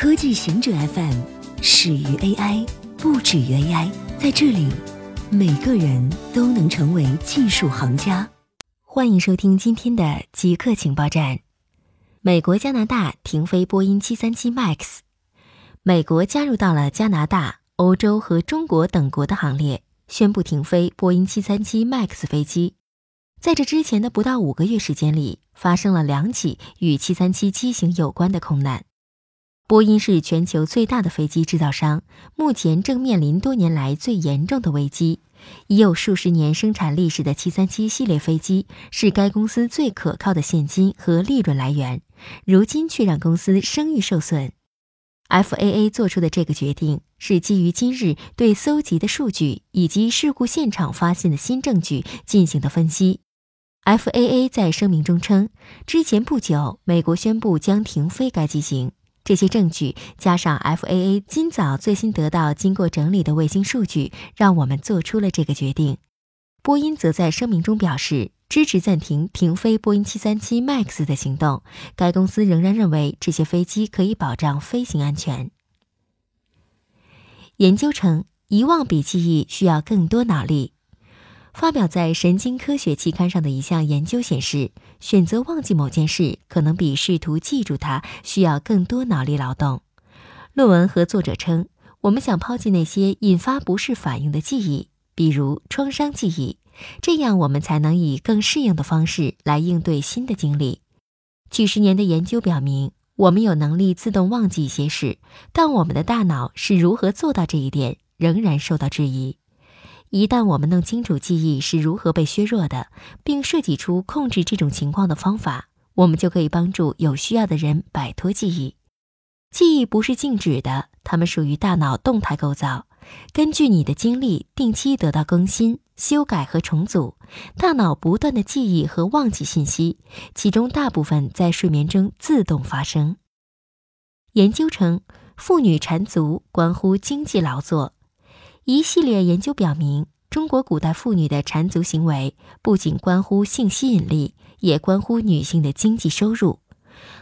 科技行者 FM 始于 AI，不止于 AI。在这里，每个人都能成为技术行家。欢迎收听今天的极客情报站。美国、加拿大停飞波音737 MAX，美国加入到了加拿大、欧洲和中国等国的行列，宣布停飞波音737 MAX 飞机。在这之前的不到五个月时间里，发生了两起与737机型有关的空难。波音是全球最大的飞机制造商，目前正面临多年来最严重的危机。已有数十年生产历史的737系列飞机是该公司最可靠的现金和利润来源，如今却让公司声誉受损。FAA 做出的这个决定是基于今日对搜集的数据以及事故现场发现的新证据进行的分析。FAA 在声明中称，之前不久，美国宣布将停飞该机型。这些证据加上 FAA 今早最新得到经过整理的卫星数据，让我们做出了这个决定。波音则在声明中表示支持暂停停飞波音737 MAX 的行动。该公司仍然认为这些飞机可以保障飞行安全。研究称，遗忘比记忆需要更多脑力。发表在《神经科学》期刊上的一项研究显示，选择忘记某件事可能比试图记住它需要更多脑力劳动。论文和作者称，我们想抛弃那些引发不适反应的记忆，比如创伤记忆，这样我们才能以更适应的方式来应对新的经历。几十年的研究表明，我们有能力自动忘记一些事，但我们的大脑是如何做到这一点，仍然受到质疑。一旦我们弄清楚记忆是如何被削弱的，并设计出控制这种情况的方法，我们就可以帮助有需要的人摆脱记忆。记忆不是静止的，它们属于大脑动态构造，根据你的经历定期得到更新、修改和重组。大脑不断的记忆和忘记信息，其中大部分在睡眠中自动发生。研究称，妇女缠足关乎经济劳作。一系列研究表明，中国古代妇女的缠足行为不仅关乎性吸引力，也关乎女性的经济收入。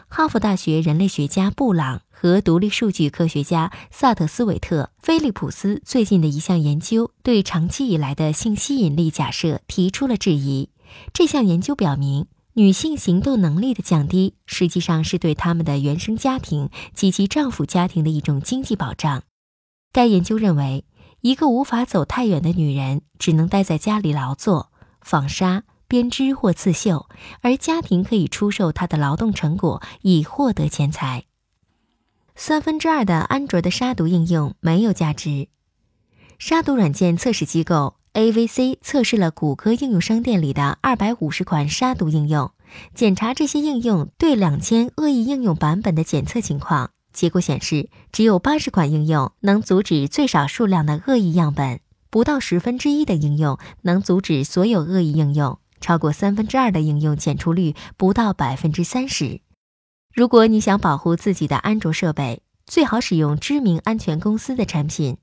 哈佛大学人类学家布朗和独立数据科学家萨特斯韦特菲利普斯最近的一项研究，对长期以来的性吸引力假设提出了质疑。这项研究表明，女性行动能力的降低，实际上是对她们的原生家庭及其丈夫家庭的一种经济保障。该研究认为。一个无法走太远的女人，只能待在家里劳作、纺纱、编织或刺绣，而家庭可以出售她的劳动成果以获得钱财。三分之二的安卓的杀毒应用没有价值。杀毒软件测试机构 AVC 测试了谷歌应用商店里的二百五十款杀毒应用，检查这些应用对两千恶意应用版本的检测情况。结果显示，只有八十款应用能阻止最少数量的恶意样本，不到十分之一的应用能阻止所有恶意应用，超过三分之二的应用检出率不到百分之三十。如果你想保护自己的安卓设备，最好使用知名安全公司的产品。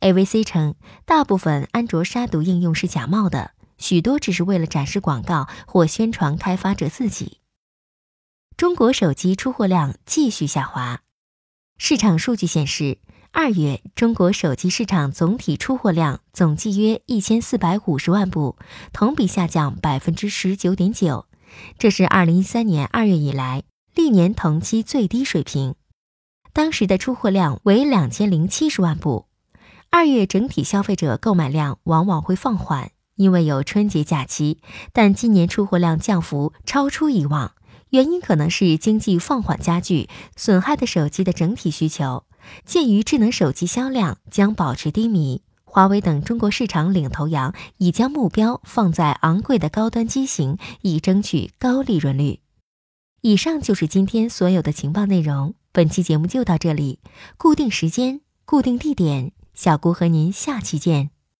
AVC 称，大部分安卓杀毒应用是假冒的，许多只是为了展示广告或宣传开发者自己。中国手机出货量继续下滑。市场数据显示，二月中国手机市场总体出货量总计约一千四百五十万部，同比下降百分之十九点九，这是二零一三年二月以来历年同期最低水平。当时的出货量为两千零七十万部。二月整体消费者购买量往往会放缓，因为有春节假期，但今年出货量降幅超出以往。原因可能是经济放缓加剧，损害的手机的整体需求。鉴于智能手机销量将保持低迷，华为等中国市场领头羊已将目标放在昂贵的高端机型，以争取高利润率。以上就是今天所有的情报内容。本期节目就到这里，固定时间，固定地点，小姑和您下期见。